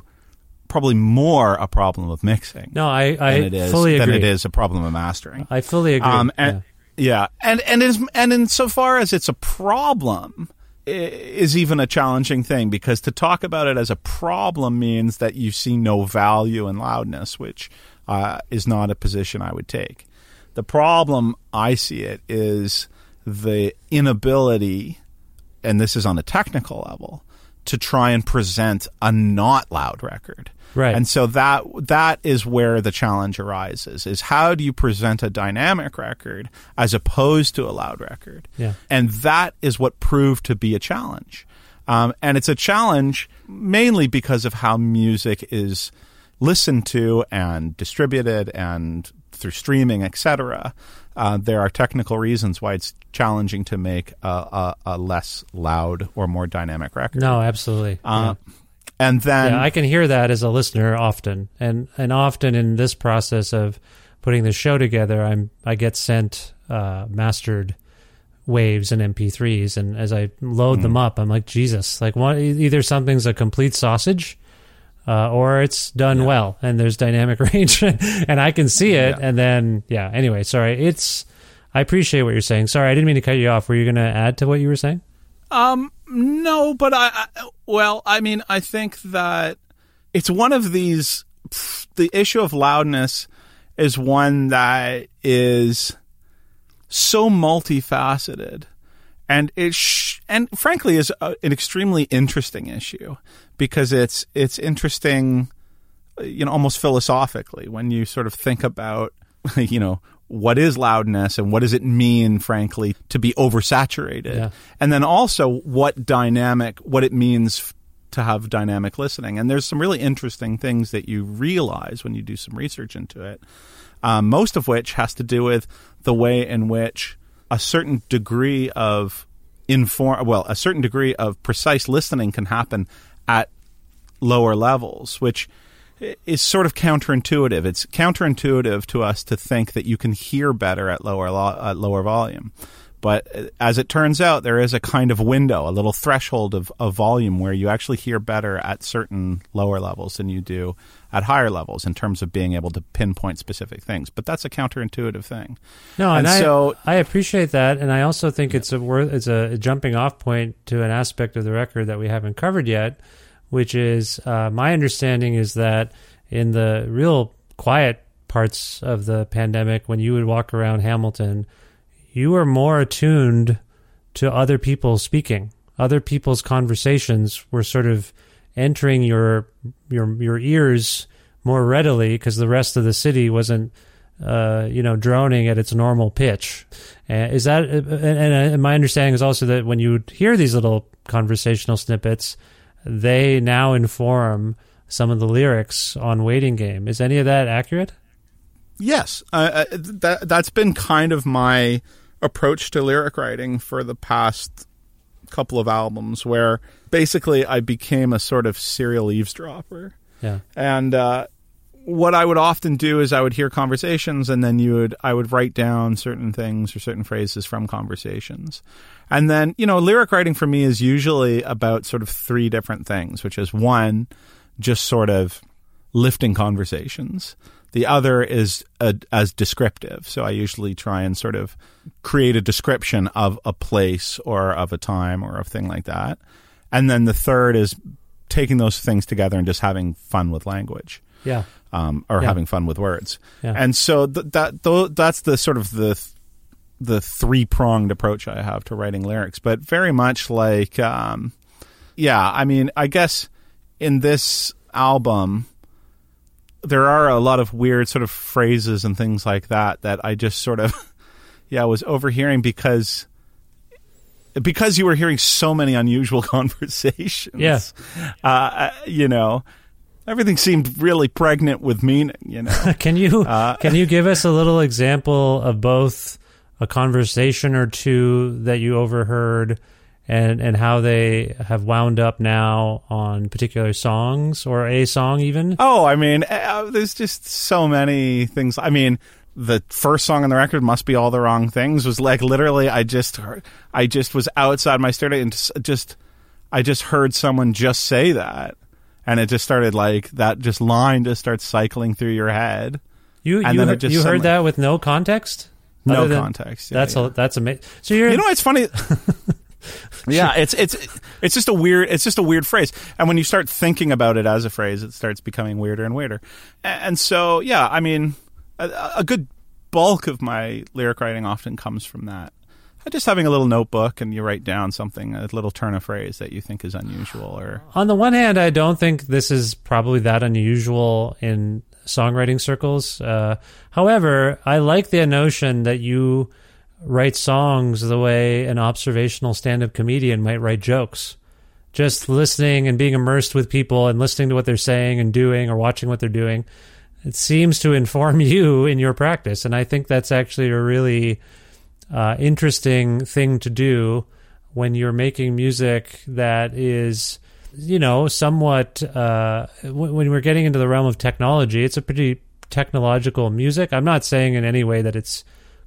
probably more a problem of mixing. No, I, I than it is, fully than agree. it is a problem of mastering. I fully agree. Um, and, Yeah. yeah. and and is and insofar as it's a problem, is even a challenging thing because to talk about it as a problem means that you see no value in loudness, which uh, is not a position I would take. The problem I see it is the inability, and this is on a technical level, to try and present a not loud record. Right. And so that that is where the challenge arises is how do you present a dynamic record as opposed to a loud record? Yeah. And that is what proved to be a challenge. Um, and it's a challenge mainly because of how music is listened to and distributed and through streaming, etc. Uh, there are technical reasons why it's challenging to make a, a, a less loud or more dynamic record. No, absolutely. Uh, yeah. And then yeah, I can hear that as a listener often, and and often in this process of putting the show together, I'm I get sent uh, mastered waves and MP3s, and as I load them up, I'm like Jesus, like one either something's a complete sausage. Uh, or it's done well, and there's dynamic range, and I can see it. Yeah. And then, yeah. Anyway, sorry. It's. I appreciate what you're saying. Sorry, I didn't mean to cut you off. Were you going to add to what you were saying? Um, no, but I, I, well, I mean, I think that it's one of these. The issue of loudness is one that is so multifaceted, and it sh- and frankly is a, an extremely interesting issue because it's it's interesting, you know, almost philosophically when you sort of think about, you know, what is loudness and what does it mean, frankly, to be oversaturated, Yeah. and then also what dynamic, what it means to have dynamic listening. And there's some really interesting things that you realize when you do some research into it. Um, most of which has to do with the way in which a certain degree of inform, well, a certain degree of precise listening can happen at lower levels, which is sort of counterintuitive. It's counterintuitive to us to think that you can hear better at lower lo- at lower volume. But uh, as it turns out, there is a kind of window, a little threshold of, of volume where you actually hear better at certain lower levels than you do at higher levels in terms of being able to pinpoint specific things. But that's a counterintuitive thing. No, and, And I, so- I appreciate that, and I also think it's a worth it's a jumping off point to an aspect of the record that we haven't covered yet, which is uh, my understanding is that in the real quiet parts of the pandemic, when you would walk around Hamilton, you were more attuned to other people speaking. Other people's conversations were sort of entering your your your ears more readily because the rest of the city wasn't uh, you know droning at its normal pitch. Uh, is that and, and my understanding is also that when you hear these little conversational snippets, they now inform some of the lyrics on Waiting Game. Is any of that accurate? Yes, uh, that that's been kind of my approach to lyric writing for the past couple of albums, where basically I became a sort of serial eavesdropper. Yeah. And uh, what I would often do is I would hear conversations, and then you would I would write down certain things or certain phrases from conversations, and then you know lyric writing for me is usually about sort of three different things, which is one, just sort of lifting conversations. The other is uh as descriptive. So I usually try and sort of create a description of a place or of a time or a thing like that. And then the third is taking those things together and just having fun with language Yeah. um, or Yeah. having fun with words. Yeah. And so th- that th- that's the sort of the the three pronged approach I have to writing lyrics, but very much like, um, yeah, I mean, I guess in this album there are a lot of weird sort of phrases and things like that that I just sort of, yeah, was overhearing because. Because you were hearing so many unusual conversations, Yeah. uh, you know, everything seemed really pregnant with meaning. You know, Can you Uh, can you give us a little example of both a conversation or two that you overheard and and how they have wound up now on particular songs or a song even? Oh, I mean, uh, there's just so many things. I mean, the first song on the record must be all the wrong things was like literally I just heard, I just was outside my studio and just I just heard someone just say that and it just started like that just line just starts cycling through your head. You And you, then it just you heard that with no context? No than- context. Yeah, that's yeah. A, that's amazing. So you're You know, it's funny. yeah, it's it's it's just a weird it's just a weird phrase, and when you start thinking about it as a phrase, it starts becoming weirder and weirder. And so, yeah, I mean, a, a good bulk of my lyric writing often comes from that. Just having a little notebook and you write down something, a little turn of phrase that you think is unusual, or On the one hand, I don't think this is probably that unusual in songwriting circles. Uh, however, I like the notion that you write songs the way an observational stand up comedian might write jokes. Just listening and being immersed with people and listening to what they're saying and doing or watching what they're doing. It seems to inform you in your practice. And I think that's actually a really uh, interesting thing to do when you're making music that is, you know, somewhat. Uh, when, when we're getting into the realm of technology, it's a pretty technological music. I'm not saying in any way that it's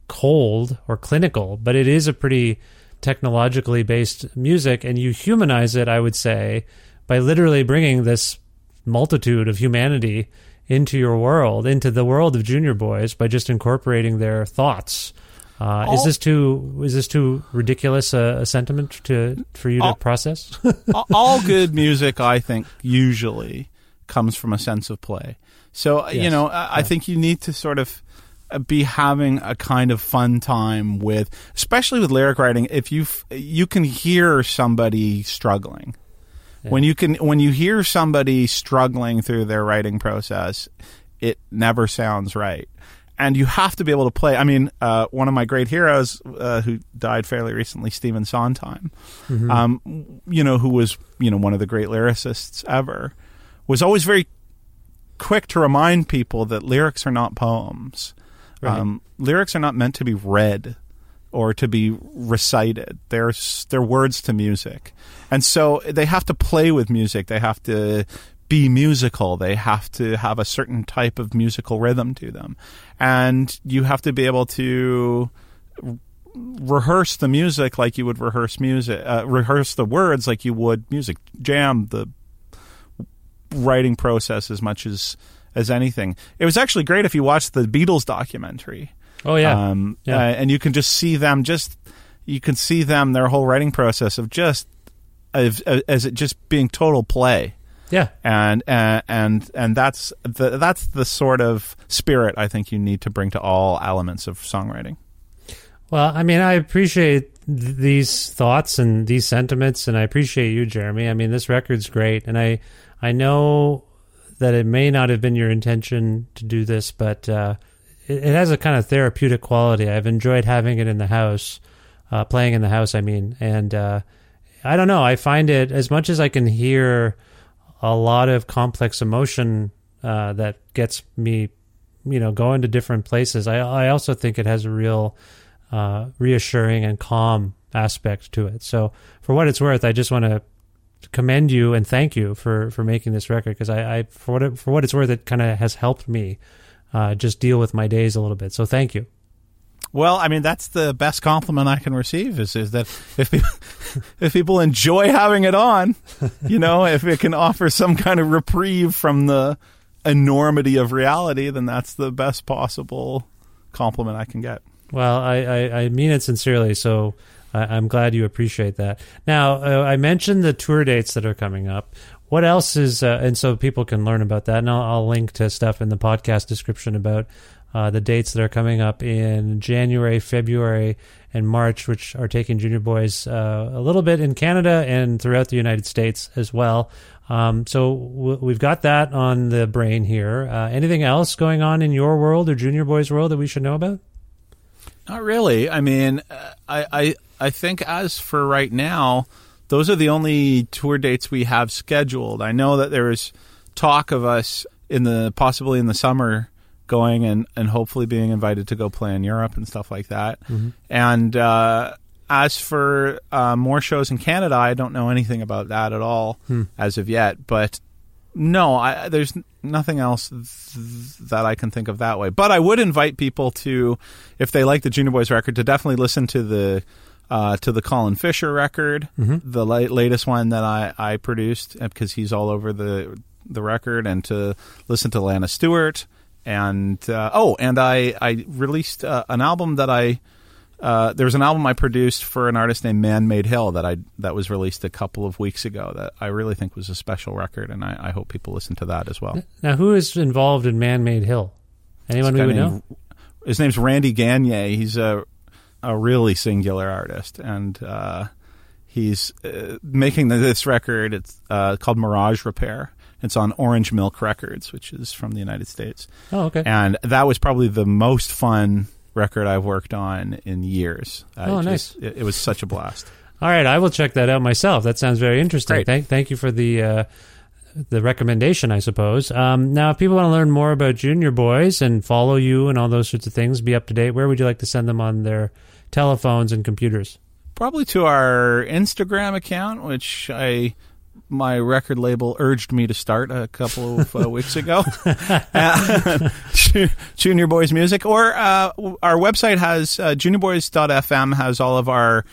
cold or clinical, but it is a pretty technologically based music, and you humanize it. I would say by literally bringing this multitude of humanity into your world, into the world of junior boys, by just incorporating their thoughts. Uh, is this too is this too ridiculous a, a sentiment to for you to All- process? all- all good music, I think, usually comes from a sense of play. So uh, you know, I, I think you need to sort of uh, be having a kind of fun time with, especially with lyric writing. If you you can hear somebody struggling. When you can, when you hear somebody struggling through their writing process, it never sounds right. And you have to be able to play. I mean, uh, one of my great heroes uh, who died fairly recently, Stephen Sondheim, um, you know, who was you know one of the great lyricists ever, was always very quick to remind people that lyrics are not poems. Um, lyrics are not meant to be read or to be recited. They're they're words to music, and so they have to play with music. They have to be musical. They have to have a certain type of musical rhythm to them, and you have to be able to rehearse the music like you would rehearse music, uh, rehearse the words like you would music, jam the writing process as much as as anything. It was actually great if you watched the Beatles documentary. oh yeah, Um, Yeah. uh, and you can just see them just you can see them their whole writing process of just as, as it just being total play. Yeah. And and and and that's the that's the sort of spirit I think you need to bring to all elements of songwriting. Well, I mean, I appreciate th- these thoughts and these sentiments, and I appreciate you, Jeremy. I mean, this record's great, and I I know that it may not have been your intention to do this, but uh, it, it has a kind of therapeutic quality. I've enjoyed having it in the house, uh, playing in the house. I mean, and uh, I don't know. I find it as much as I can hear a lot of complex emotion uh, that gets me, you know, going to different places. I I also think it has a real uh, reassuring and calm aspect to it. So for what it's worth, I just want to commend you and thank you for for making this record because I, I for what it, for what it's worth, it kind of has helped me uh, just deal with my days a little bit. So thank you. Well, I mean that's the best compliment I can receive is is that if people, if people enjoy having it on, you know, if it can offer some kind of reprieve from the enormity of reality, then that's the best possible compliment I can get. Well, I, I, I mean it sincerely, so I, I'm glad you appreciate that. Now, uh, I mentioned the tour dates that are coming up. What else is, uh, and so people can learn about that, and I'll, I'll link to stuff in the podcast description about uh, the dates that are coming up in January, February, and March, which are taking junior boys uh, a little bit in Canada and throughout the United States as well. Um, so w- we've got that on the brain here. Uh, anything else going on in your world or junior boys' world that we should know about? Not really. I mean, uh, I, I I think as for right now, those are the only tour dates we have scheduled. I know that there is talk of us in the possibly in the summer going and, and hopefully being invited to go play in Europe and stuff like that. And uh, as for uh, more shows in Canada, I don't know anything about that at all as of yet. But no, I, there's nothing else th- that I can think of that way. But I would invite people to, if they like the Junior Boys record, to definitely listen to the uh, to the Colin Fisher record, the la- latest one that I, I produced because he's all over the the record, and to listen to Alanna Stuart. And uh, oh, and I I released uh, an album that I uh, there was an album I produced for an artist named Man Made Hill that I that was released a couple of weeks ago that I really think was a special record, and I, I hope people listen to that as well. Now, who is involved in Man Made Hill? Anyone we would know? His name's Randy Gagne. He's a a really singular artist, and uh, he's uh, making this record. It's uh, called Mirage Repair. It's on Orange Milk Records, which is from the United States. Oh, okay. And that was probably the most fun record I've worked on in years. I Oh, just- It, it was such a blast. All right, I will check that out myself. That sounds very interesting. Great. Thank, thank you for the uh, the recommendation, I suppose. Um, now, if people want to learn more about Junior Boys and follow you and all those sorts of things, be up to date. Where would you like to send them on their telephones and computers? Probably to our Instagram account, which I my record label urged me to start a couple of uh, weeks ago. Uh, Junior Boys Music, or uh, our website has uh, juniorboys.fm has all of our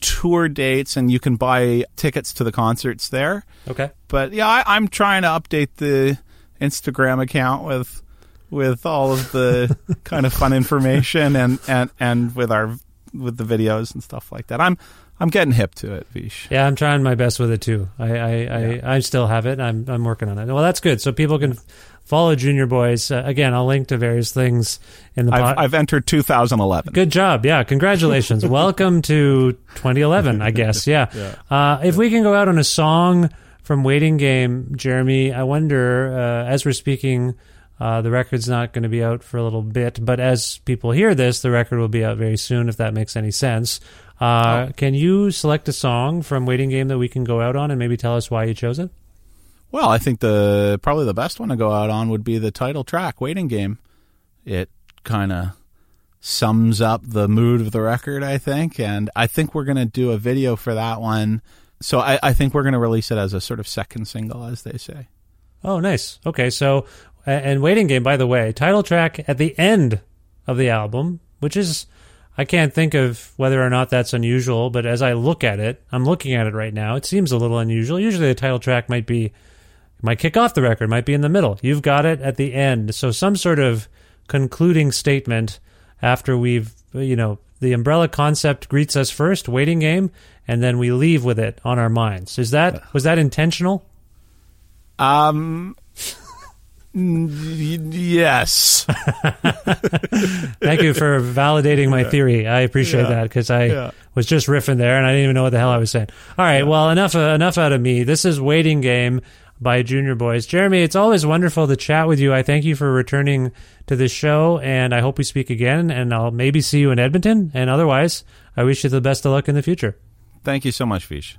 tour dates, and you can buy tickets to the concerts there. Okay. But yeah, I, I'm trying to update the Instagram account with with all of the kind of fun information and, and, and with our with the videos and stuff like that. I'm I'm getting hip to it, Vish. Yeah, I'm trying my best with it too. I I, I, I still have it. I'm I'm working on it. Well, that's good. So people can follow Junior Boys. Uh, again, I'll link to various things in the. I've, I've entered 2011. Good job. Yeah. Congratulations. Welcome to 2011, I guess. Yeah. Uh, if we can go out on a song from Waiting Game, Jeremy, I wonder, uh, as we're speaking, uh, the record's not going to be out for a little bit, but as people hear this, the record will be out very soon, if that makes any sense. Uh, Can you select a song from Waiting Game that we can go out on and maybe tell us why you chose it? Well, I think the probably the best one to go out on would be the title track, "Waiting Game." It kind of sums up the mood of the record, I think, and I think we're going to do a video for that one. So I, I think we're going to release it as a sort of second single, as they say. Oh, nice. Okay, so and waiting game. By the way, title track at the end of the album, which is I can't think of whether or not that's unusual, but as I look at it, I'm looking at it right now. It seems a little unusual. Usually, the title track might be might kick off the record, might be in the middle. You've got it at the end, so some sort of concluding statement after we've you know the umbrella concept greets us first, waiting game, and then we leave with it on our minds. Is that was that intentional? Um. Y- yes. Thank you for validating my theory. I appreciate Yeah. that because I Yeah. was just riffing there and I didn't even know what the hell I was saying. All right, well, enough uh, enough out of me. This is Waiting Game by Junior Boys. Jeremy, it's always wonderful to chat with you. I thank you for returning to this show, and I hope we speak again. And I'll maybe see you in Edmonton. And otherwise, I wish you the best of luck in the future. Thank you so much, Vish.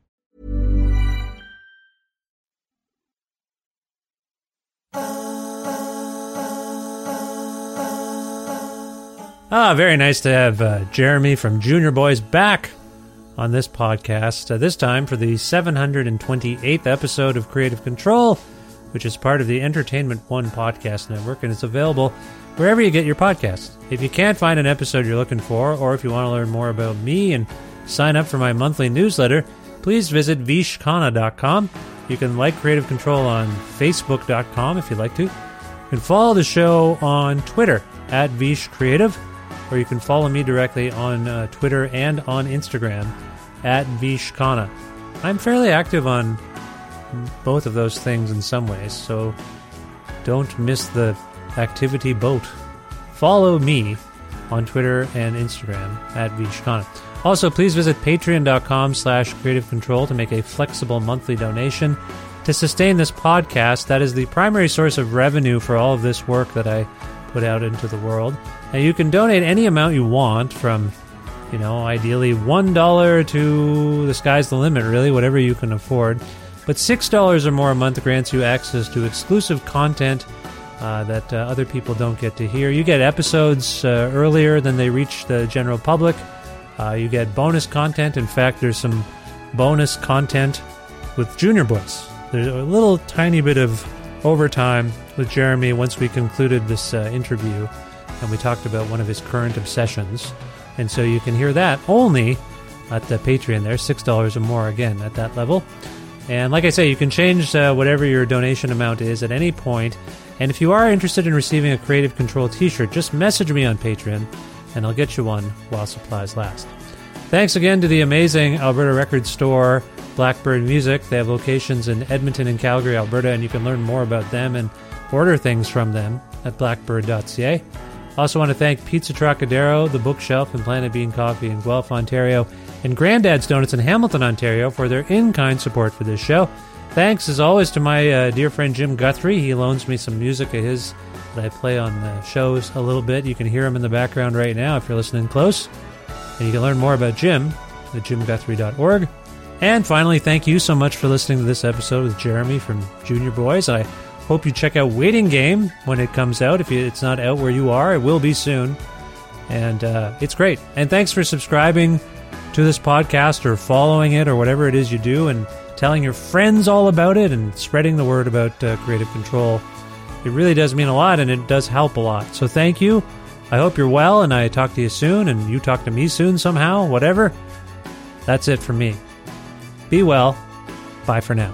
Ah, very nice to have uh, Jeremy from Junior Boys back on this podcast, uh, this time for the 728th episode of Kreative Kontrol, which is part of the Entertainment One podcast network, and it's available wherever you get your podcasts. If you can't find an episode you're looking for, or if you want to learn more about me and sign up for my monthly newsletter, please visit vishkhanna.com. You can like Kreative Kontrol on facebook.com if you'd like to. You can follow the show on Twitter at Vish Creative, or you can follow me directly on uh, Twitter and on Instagram at Vishkhanna. I'm fairly active on both of those things in some ways, so don't miss the activity boat. Follow me on Twitter and Instagram at Vishkhanna. Also, please visit patreon.com slash Kreative Kontrol to make a flexible monthly donation. to sustain this podcast. That is the primary source of revenue for all of this work that I put out into the world. Now, you can donate any amount you want from, you know, ideally $1 to the sky's the limit, really, whatever you can afford. But $6 or more a month grants you access to exclusive content uh, that uh, other people don't get to hear. You get episodes uh, earlier than they reach the general public. Uh, you get bonus content. In fact, there's some bonus content with Junior Boys. There's a little tiny bit of overtime with Jeremy once we concluded this uh, interview and we talked about one of his current obsessions. And so you can hear that only at the Patreon there, $6 or more again at that level. And like I say, you can change uh, whatever your donation amount is at any point. And if you are interested in receiving a Kreative Kontrol t shirt, just message me on Patreon and I'll get you one while supplies last. Thanks again to the amazing Alberta Record Store, Blackbird Music. They have locations in Edmonton and Calgary, Alberta, and you can learn more about them and order things from them at blackbird.ca. Also, want to thank Pizza Trocadero, The Bookshelf, and Planet Bean Coffee in Guelph, Ontario, and Grandad's Donuts in Hamilton, Ontario, for their in kind support for this show. Thanks, as always, to my uh, dear friend Jim Guthrie. He loans me some music of his that I play on the shows a little bit. You can hear him in the background right now if you're listening close. And you can learn more about Jim at jimguthrie.org. And finally, thank you so much for listening to this episode with Jeremy from Junior Boys. I hope you check out Waiting Game when it comes out. If it's not out where you are, it will be soon. And uh, it's great. And thanks for subscribing to this podcast or following it or whatever it is you do and telling your friends all about it and spreading the word about uh, Kreative Kontrol. It really does mean a lot and it does help a lot. So thank you. I hope you're well and I talk to you soon and you talk to me soon somehow, whatever. That's it for me. Be well. Bye for now.